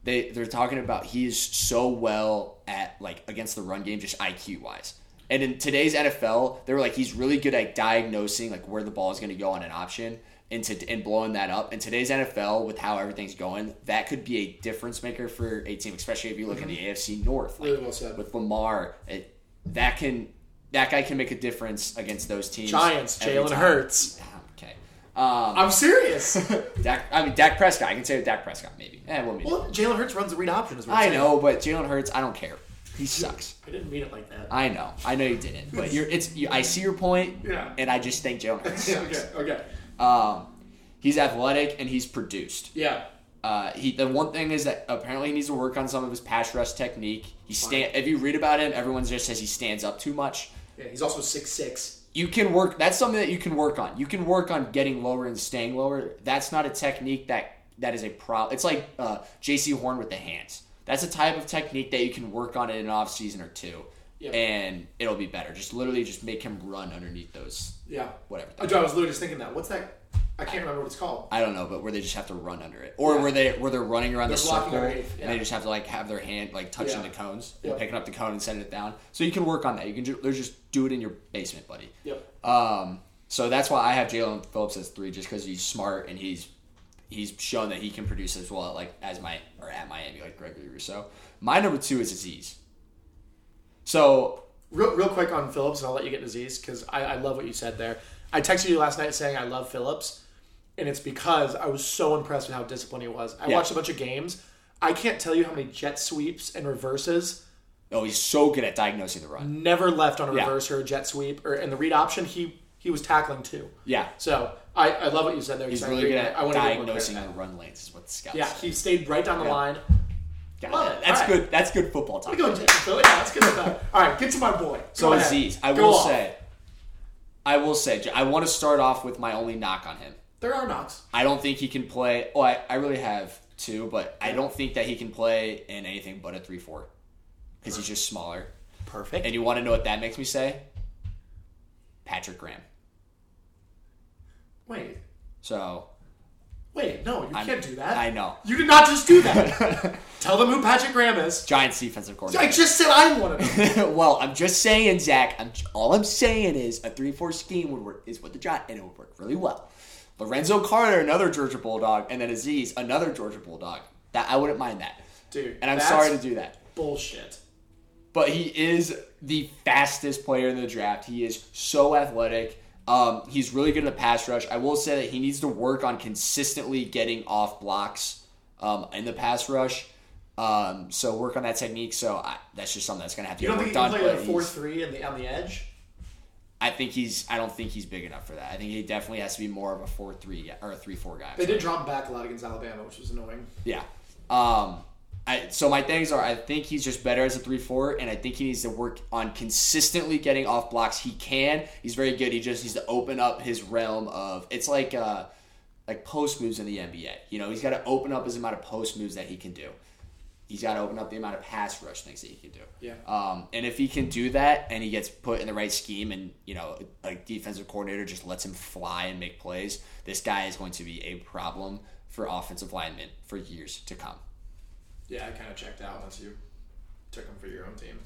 they they're talking about he is so well at like against the run game, just IQ wise. And in today's NFL, they were like he's really good at diagnosing like where the ball is going to go on an option and to and blowing that up. In today's NFL, with how everything's going, that could be a difference maker for a team, especially if you look in the AFC North. Like, Really well said. With Lamar, it, that can that guy can make a difference against those teams. Giants, Jalen. Hurts. Okay. Um, I'm serious. Dak, I mean, Dak Prescott. I can say Dak Prescott, maybe. Eh, well, maybe. well, Jalen Hurts runs the read option. Is what I'm I saying. know, but Jalen Hurts, I don't care. He sucks. I didn't mean it like that. I know. I know you didn't, but you're. It's. You, I see your point. Yeah. And I just think Jalen Hurts sucks. okay. Okay. Um, he's athletic and he's produced. Yeah. Uh, he the one thing is that apparently he needs to work on some of his pass rush technique. He stand. If you read about him, everyone just says he stands up too much. Yeah. He's also six six. you can work that's something that you can work on you can work on getting lower and staying lower that's not a technique that that is a problem it's like uh, Jaycee Horn with the hands that's a type of technique that you can work on in an off season or two Yep. and it'll be better just literally just make him run underneath those Yeah. whatever I I was literally just thinking that. What's that? I can't remember what it's called. I don't know, but where they just have to run under it, or Yeah. where they where they're running around They're the circle underneath, and they just have to like have their hand like touching Yeah. the cones, Yep. and picking up the cone and setting it down. So you can work on that. You can ju- there's just do it in your basement, buddy. Yep. Um, so that's why I have Jaelan Phillips as three, just because he's smart and he's he's shown that he can produce as well, like as my or at Miami, like Gregory Rousseau. My number two is Aziz. So Real, real quick on Phillips, and I'll let you get Z's because I, I love what you said there. I texted you last night saying I love Phillips, and it's because I was so impressed with how disciplined he was. I Yeah. watched a bunch of games. I can't tell you how many jet sweeps and reverses Oh, he's so good at diagnosing the run. Never left on a Yeah. reverse or a jet sweep or in the read option. He he was tackling too. Yeah, So I, I love what you said there. he's because I really good at I wanna give him more diagnosing the run lanes. Is what the scouts. Yeah, say. he stayed right down the Yeah. line. God, love it. That's All right. good. That's good football talk. We go, Jacksonville. Yeah, that's good stuff. All right, get to my boy. So Go ahead. Azeez, I Go will off. say, I will say, I want to start off with my only knock on him. there are knocks. I don't think he can play. Oh, I, I really have two, but I don't think that he can play in anything but a three four because he's just smaller. Perfect. And you want to know what that makes me say? Patrick Graham. Wait, So wait, no, you I'm- can't do that. I know. You did not just do that. Tell them who Patrick Graham is. Giants defensive coordinator. I just said I'm one of them. well, I'm just saying, Zach. I'm all I'm saying is a three-four scheme would work is what the Giants and it would work really well. Lorenzo Carter, another Georgia Bulldog, and then Azeez, another Georgia Bulldog. That I wouldn't mind that, Dude, and I'm that's sorry to do that. Bullshit. But he is the fastest player in the draft. He is so athletic. Um, he's really good in the pass rush. I will say that he needs to work on consistently getting off blocks um, in the pass rush. Um, so work on that technique. So I, that's just something that's going to have to You don't worked think he on. can play but a four three in the on the edge? I think he's. I don't think he's big enough for that. I think he definitely has to be more of a four three or a three four guy. They did drop back a lot against Alabama, which was annoying. Yeah. Um, I, so my things are, I think he's just better as a three four, and I think he needs to work on consistently getting off blocks. He can. He's very good. He just needs to open up his realm of. It's like uh, like post moves in the NBA. You know, he's got to open up his amount of post moves that he can do. He's got to open up the amount of pass rush things that he can do. Yeah. Um, and if he can do that, and he gets put in the right scheme, and you know, a defensive coordinator just lets him fly and make plays, this guy is going to be a problem for offensive linemen for years to come. Yeah, I kind of checked out once you took him for your own team.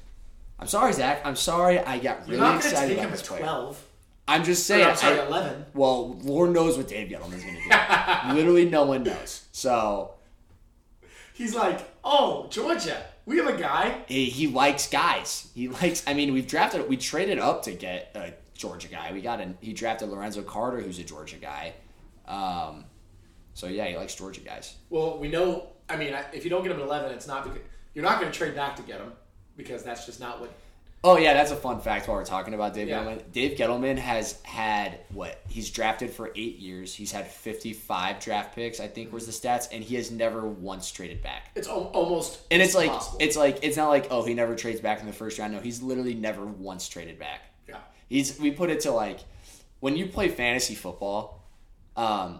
I'm sorry, Zach. I'm sorry. I got You're really not going to excited take about him this at player. twelve. I'm just Or, saying. I'm sorry, I- eleven. well, Lord knows what Dave Gettleman is going to do. Literally, no one knows. So He's like, oh, Georgia, we have a guy. he, he likes guys. He likes. I mean, we've drafted. We traded up to get a Georgia guy. We got an. He drafted Lorenzo Carter, who's a Georgia guy. Um, so yeah, he likes Georgia guys. Well, we know. I mean, if you don't get him at eleven, it's not because you're not going to trade back to get him because that's just not what. Oh yeah, that's a fun fact while we're talking about Dave Yeah. Gettleman. Dave Gettleman has had what? He's drafted for eight years. He's had fifty-five draft picks, I think was the stats, and he has never once traded back. It's al- almost. And it's like it's like it's not like oh he never trades back in the first round. No, he's literally never once traded back. yeah. He's we put it to like when you play fantasy football, um,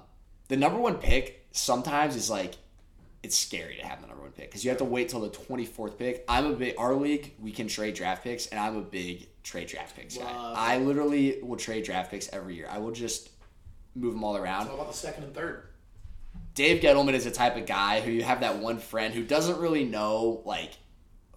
the number one pick sometimes is like it's scary to have the number one pick because you have to wait till the twenty fourth pick. I'm a big our league we can trade draft picks and I'm a big trade draft picks guy. Love I literally will trade draft picks every year. I will just move them all around. How about the second and third? Dave Gettleman is the type of guy who you have that one friend who doesn't really know like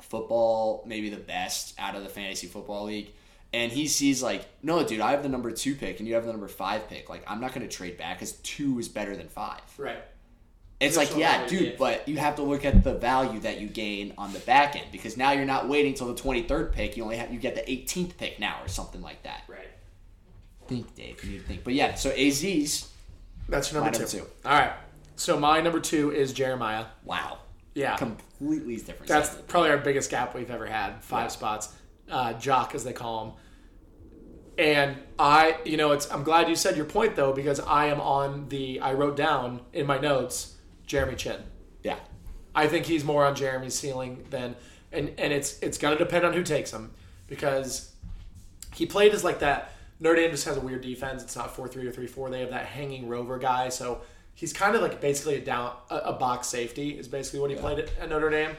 football, maybe the best out of the fantasy football league. And he sees like, no, dude, I have the number two pick and you have the number five pick. Like, I'm not going to trade back because two is better than five. Right. It's like, yeah, dude, did. but you have to look at the value that you gain on the back end because now you're not waiting till the 23rd pick. You only have you get the 18th pick now or something like that. Right. Think, Dave. You need to think. But yeah, so Azeez, That's your My number, number two. two. All right. So my number two is Jeremiah. wow, Yeah. completely different. That's side probably our biggest gap we've ever had. Five Yeah. spots, uh, jock as they call him. And I, you know, it's. I'm glad you said your point though because I am on the. I wrote down in my notes Jeremy Chinn. yeah. I think he's more on Jeremy's ceiling than, and and it's it's gonna depend on who takes him because he played as like that. Notre Dame just has a weird defense. It's not four three or three four. They have that hanging rover guy, so he's kind of like basically a down a, a box safety is basically what he played at, at Notre Dame.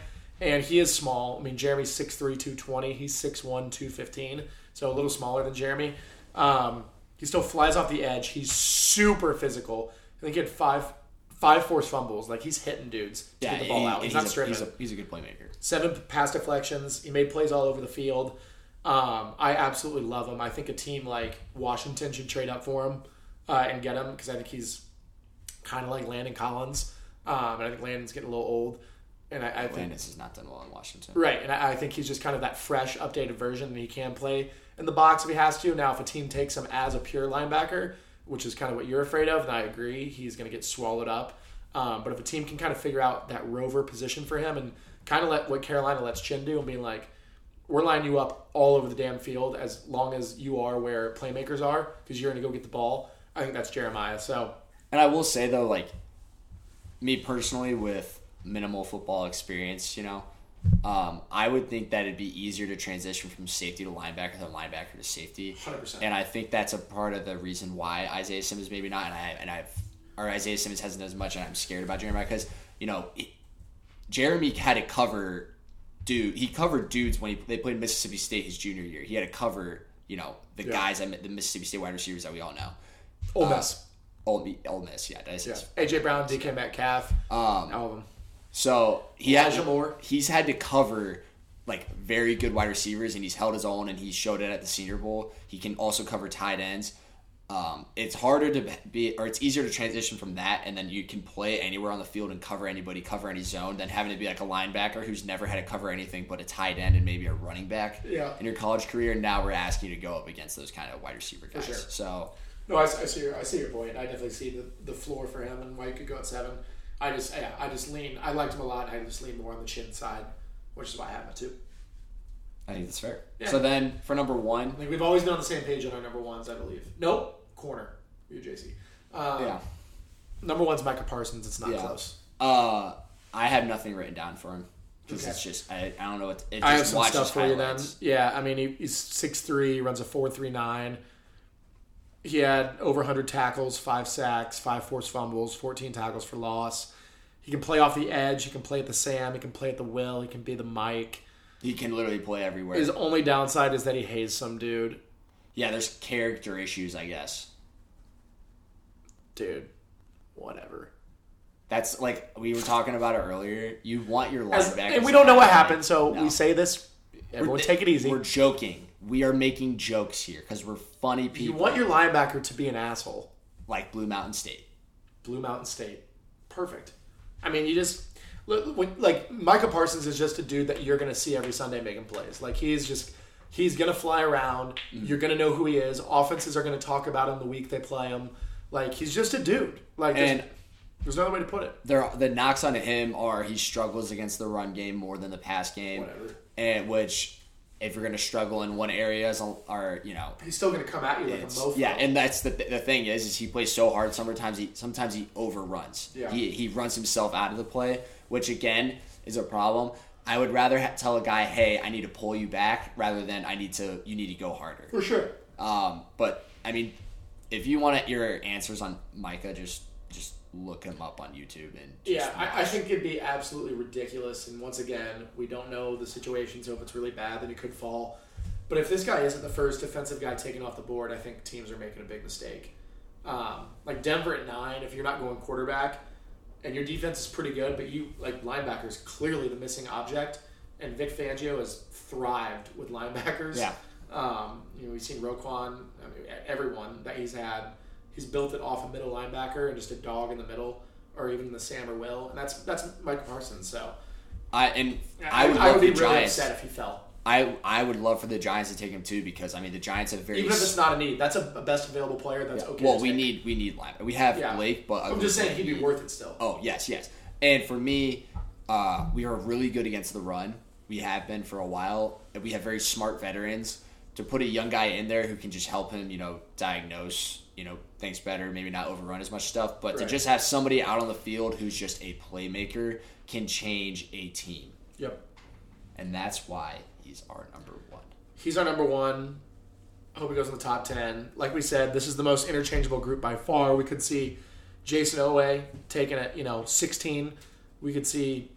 And he is small. I mean, Jeremy's 6'3", 220. He's 6'1", 215. So a little smaller than Jeremy. Um, he still flies off the edge. He's super physical. I think he had five five forced fumbles. Like he's hitting dudes to Yeah, get the ball he- out. He's, he's, not a, stripping. he's, a, he's a good playmaker. Seven pass deflections. He made plays all over the field. Um, I absolutely love him. I think a team like Washington should trade up for him uh, and get him because I think he's kind of like Landon Collins. Um, and I think Landon's getting a little old. And I, I think Landon has not done well in Washington. Right, and I I think he's just kind of that fresh, updated version, and he can play in the box if he has to. Now, if a team takes him as a pure linebacker, which is kind of what you're afraid of, and I agree he's going to get swallowed up. Um, but if a team can kind of figure out that rover position for him and kind of let what Carolina lets Chinn do and being like, we're lining you up all over the damn field as long as you are where playmakers are because you're going to go get the ball. I think that's Jeremiah. So And I will say though, like me personally, with minimal football experience, you know, um, I would think that it'd be easier to transition from safety to linebacker than linebacker to safety. 100%. And I think that's a part of the reason why Isaiah Simmons maybe not, and I and I've or Isaiah Simmons hasn't done as much, and I'm scared about Jeremiah because you know he- Jeremy had to cover dude. He covered dudes when he they played Mississippi State his junior year. He had to cover you know the Yeah. guys that the Mississippi State wide receivers that we all know. Ole Miss. Ole, Ole Miss, yeah, did I say yeah. AJ Brown, DK Metcalf, Um, all of them. So he Elijah Moore. he's had to cover like very good wide receivers, and he's held his own, and he showed it at the Senior Bowl. He can also cover tight ends. Um, it's harder to be, or it's easier to transition from that, and then you can play anywhere on the field and cover anybody, cover any zone, than having to be like a linebacker who's never had to cover anything but a tight end and maybe a running back Yeah. in your college career. And Now we're asking you to go up against those kind of wide receiver guys. sure. So No, I, I see your I see your point. I definitely see the, the floor for him and why he could go at seven. I just yeah, I just lean. I liked him a lot. I just lean more on the Chinn side, which is why I have him at two. I think that's fair. Yeah. So then for number one, Like we've always been on the same page on our number ones, I believe. Nope, corner. You JC. Um, yeah. Number one's Micah Parsons. It's not Yeah. close. Uh, I have nothing written down for him because Okay. it's just I, I don't know what it just I have some stuff for you then. Yeah, I mean he, he's six three, runs a four three nine. He had over 100 tackles, five sacks, five forced fumbles, 14 tackles for loss. He can play off the edge. He can play at the Sam. He can play at the Will. He can be the Mike. He can literally play everywhere. His only downside is that he hates some dude. yeah, there's character issues, I guess. Dude, whatever. That's like we were talking about it earlier. You want your linebackers, and we don't know what happened, so No. we say this. Everyone, take it easy. We're joking. We are making jokes here because we're funny people. You want your linebacker to be an asshole. like Blue Mountain State. Blue Mountain State. Perfect. I mean, you just look like Micah Parsons is just a dude that you're going to see every Sunday making plays. Like he's just he's going to fly around. Mm-hmm. You're going to know who he is. Offenses are going to talk about him the week they play him. Like he's just a dude. Like there's, And there's no other way to put it. there, the knocks on him are he struggles against the run game more than the pass game, Whatever. and which if you're going to struggle in one area, is a- are you know He's still going to come at you like a mofo. yeah, and that's the the thing is, is he plays so hard. Sometimes he sometimes he overruns. Yeah. He he runs himself out of the play, which again is a problem. I would rather ha- tell a guy, "Hey, I need to pull you back," rather than "I need to you need to go harder." for sure. Um, but I mean, if you want your answers on Micah, just look him up on YouTube and just Yeah, I, I think it'd be absolutely ridiculous. And once again, we don't know the situation, so if it's really bad, then it could fall. But if this guy isn't the first defensive guy taken off the board, I think teams are making a big mistake. Um, like Denver at nine, if you're not going quarterback, and your defense is pretty good, but you like linebackers clearly the missing object, and Vic Fangio has thrived with linebackers. Yeah. Um, you know, we've seen Roquan, I mean, everyone that he's had, he's built it off a middle linebacker and just a dog in the middle, or even the Sam or Will, and that's that's Micah Parsons. So I and I, I would I love would be really Giants. upset if he fell, I I would love for the Giants to take him too because I mean the Giants have very even if it's not a need. That's a, a best available player. That's okay. well to we take. need we need line. We have Yeah. Blake, but I'm just saying he'd be worth it still. Oh yes, yes. And for me, uh, we are really good against the run. We have been for a while. We have very smart veterans. To put a young guy in there who can just help him, you know, diagnose, you know, things better, maybe not overrun as much stuff, but to just have somebody out on the field who's just a playmaker can change a team. Yep. And that's why he's our number one. He's our number one. I hope he goes in the top ten. Like we said, this is the most interchangeable group by far. We could see Jayson Oweh taking at you know sixteen. We could see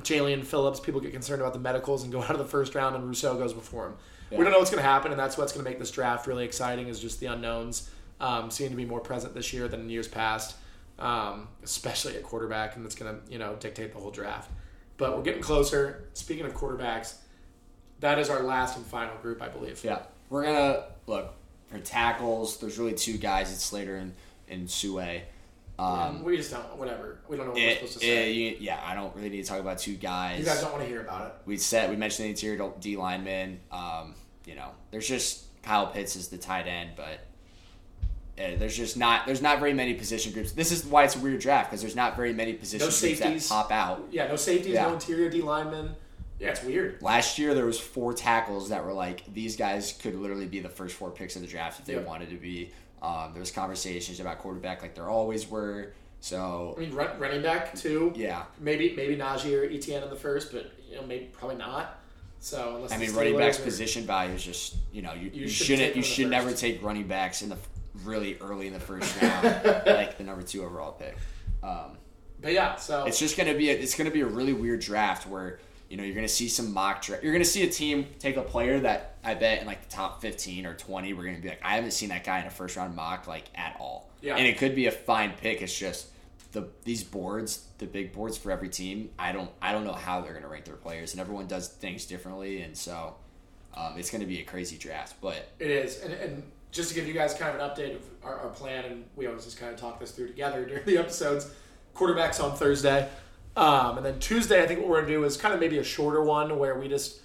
Jaelan Phillips. People get concerned about the medicals and go out of the first round, and Rousseau goes before him. We don't know what's going to happen, and that's what's going to make this draft really exciting. Is just the unknowns um, seem to be more present this year than in years past, um, especially at quarterback, and that's going to you know dictate the whole draft. But we're getting closer. Speaking of quarterbacks, that is our last and final group, I believe. Yeah. We're gonna look for tackles, there's really two guys, it's Slater and, and Sewell. Um, we just don't. Whatever. We don't know what we're supposed to it- say. you- yeah, I don't really need to talk about two guys. you guys don't want to hear about it. we said we mentioned the interior D lineman. Um, you know, there's just Kyle Pitts is the tight end, but uh, there's just not there's not very many position groups. This is why it's a weird draft because there's not very many position No groups that safeties. pop out. Yeah, no safeties, Yeah. no interior D linemen. Yeah, it's weird. Last year there was four tackles that were like these guys could literally be the first four picks of the draft if they Yep. wanted to be. Um, there was conversations about quarterback like there always were. So I mean, run, running back too. yeah, Maybe maybe Najee or Etienne in the first, but you know maybe probably not. So I mean running backs are- position value is just you know you, You you, should shouldn't you should never take running backs in the really early in the first round like the number two overall pick. Um, But yeah, so it's just gonna be a, it's gonna be a really weird draft where you know you're gonna see some mock draft. You're gonna see a team take a player that I bet in like the top 15 or 20. We're gonna be like, I haven't seen that guy in a first round mock like at all. Yeah. and it could be a fine pick. It's just the these boards, the big boards for every team. I don't I don't know how they're gonna rank their players, and everyone does things differently, and so um, it's gonna be a crazy draft. But It is, and, and just to give you guys kind of an update of our, our plan, and we always just kind of talk this through together during the episodes. Quarterbacks on Thursday, um, and then Tuesday. I think what we're gonna do is kind of maybe a shorter one where we just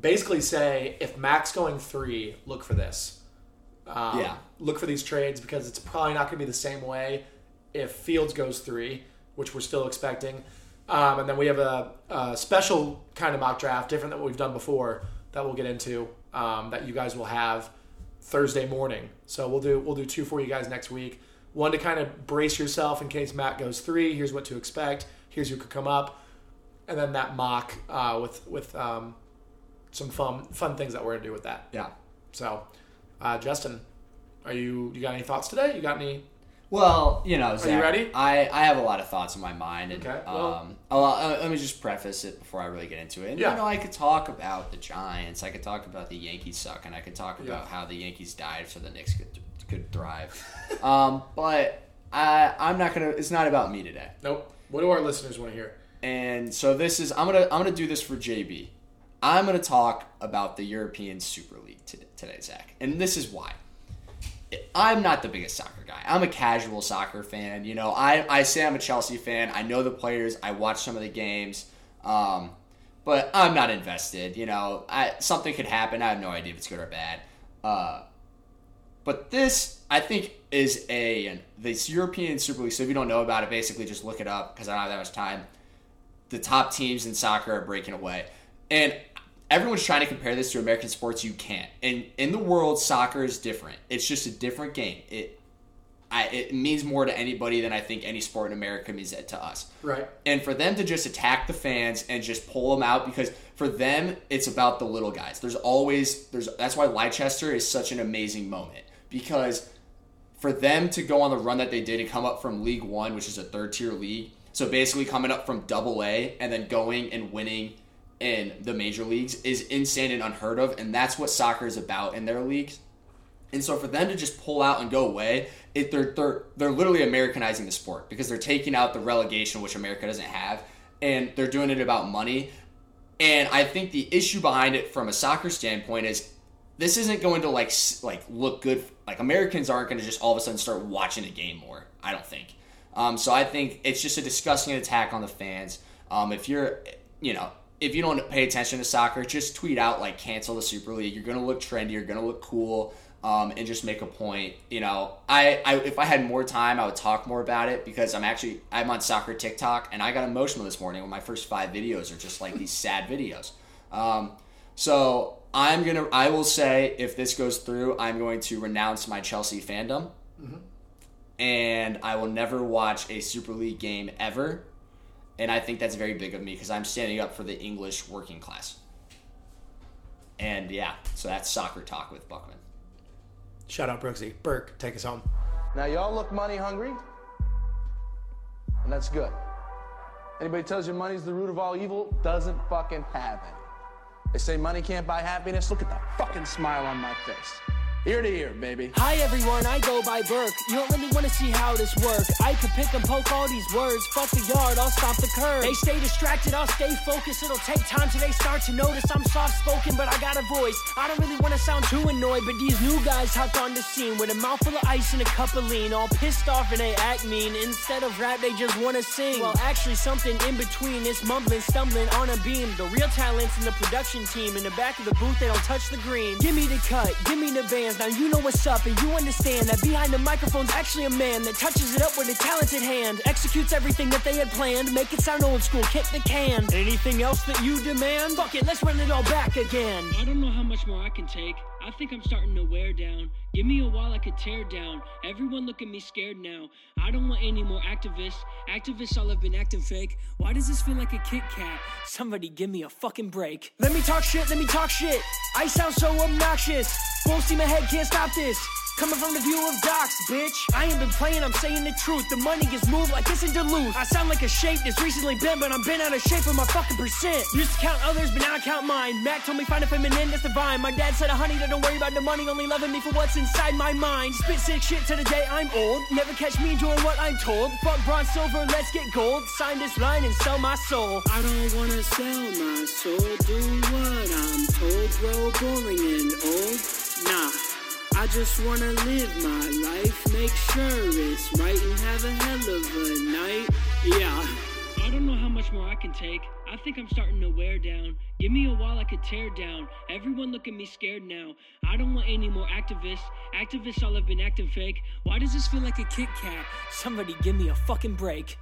basically say if Mac's going three, look for this. Um, Yeah. Look for these trades because it's probably not gonna be the same way if Fields goes three, which we're still expecting. Um, and then we have a, a special kind of mock draft, different than what we've done before, that we'll get into. Um, that you guys will have Thursday morning. So we'll do we'll do two for you guys next week. One to kind of brace yourself in case Matt goes three. Here's what to expect. Here's who could come up, and then that mock uh, with with um, some fun fun things that we're gonna do with that. yeah, So, uh, Justin, are you you got any thoughts today? You got any? Well, you know, Zach, ready? I, I have a lot of thoughts in my mind, and Okay, well- um, I'll, uh, let me just preface it before I really get into it. And, Yeah. You know, I could talk about the Giants, I could talk about the Yankees suck, and I could talk about Yeah. how the Yankees died so the Knicks could could thrive. um, but I I'm not gonna. It's not about me today. Nope. What do our listeners want to hear? And so this is I'm gonna I'm gonna do this for JB. I'm gonna talk about the European Super League today, Zach, and this is why. I'm not the biggest soccer guy. I'm a casual soccer fan. You know, I, I say I'm a Chelsea fan. I know the players. I watch some of the games, um, but I'm not invested. You know, I, something could happen. I have no idea if it's good or bad. Uh, but this, I think, is a this European Super League. So if you don't know about it, basically just look it up because I don't have that much time. The top teams in soccer are breaking away, and everyone's trying to compare this to American sports. You can't. And in the world, soccer is different. It's just a different game. It I, it means more to anybody than I think any sport in America means it to us Right. and for them to just attack the fans and just pull them out because for them it's about the little guys there's always there's that's why leicester is such an amazing moment because for them to go on the run that they did and come up from league one which is a third tier league so basically coming up from double a and then going and winning in the major leagues is insane and unheard of and that's what soccer is about in their leagues and so for them to just pull out and go away, it, they're, they're, they're literally Americanizing the sport because they're taking out the relegation, which America doesn't have, and they're doing it about money. And I think the issue behind it from a soccer standpoint is this isn't going to like like look good. Like Americans aren't going to just all of a sudden start watching a game more. I don't think. Um, so I think it's just a disgusting attack on the fans. Um, if you're, you know, if you don't pay attention to soccer, just tweet out like cancel the Super League. You're going to look trendy. You're going to look cool. Um, and just make a point. You know, I, I if I had more time, I would talk more about it because I'm actually I'm on soccer TikTok and I got emotional this morning when my first five videos are just like these sad videos. Um, so I'm gonna I will say if this goes through, I'm going to renounce my Chelsea fandom, and I will never watch a Super League game ever. And I think that's very big of me because I'm standing up for the English working class. And yeah, so that's soccer talk with Buchman. Shout out Brooksy. Burke, take us home. Now, y'all look money hungry, and that's good. Anybody tells you money's the root of all evil doesn't fucking have any. They say money can't buy happiness. Look at the fucking smile on my face. Ear to ear, baby. Hi everyone, I go by Burke. You don't really wanna see how this works. I could pick and poke all these words. Fuck the yard, I'll stop the curve. They stay distracted, I'll stay focused. It'll take time till they start to notice I'm soft spoken, but I got a voice. I don't really wanna sound too annoyed, but these new guys hopped on the scene with a mouthful of ice and a cup of lean. All pissed off and they act mean. Instead of rap, they just wanna sing. Well, actually, something in between It's mumbling, stumbling on a beam. The real talent's in the production team. In the back of the booth, they don't touch the green. Give me the cut, give me the band. Fans. Now you know what's up and you understand that behind the microphone's actually a man that touches it up with a talented hand. Executes everything that they had planned. Make it sound old school, kick the can. Anything else that you demand? Fuck it, let's run it all back again. I don't know how much more I can take. I think I'm starting to wear down. Give me a wall I could tear down. Everyone look at me scared now. I don't want any more activists. Activists all have been acting fake. Why does this feel like a Kit Kat? Somebody give me a fucking break. Let me talk shit, let me talk shit. I sound so obnoxious. Full steam ahead, can't stop this. Coming from the view of docs, bitch. I ain't been playing, I'm saying the truth. The money gets moved like it's in Duluth. I sound like a shape that's recently bent, but I'm bent out of shape with my fucking percent. Used to count others, but now I count mine. Mac told me find a feminine that's divine. My dad said, a honey, that don't worry about the money, only loving me for what's inside my mind. Spit sick shit to the day I'm old. Never catch me doing what I'm told. Fuck bronze, silver, let's get gold. Sign this line and sell my soul. I don't wanna sell my soul. Do what I'm told. Grow boring and old. Nah. I just wanna live my life, make sure it's right, and have a hell of a night. Yeah. I don't know how much more I can take. I think I'm starting to wear down. Give me a wall I could tear down. Everyone look at me scared now. I don't want any more activists. Activists all have been acting fake. Why does this feel like a Kit Kat? Somebody give me a fucking break.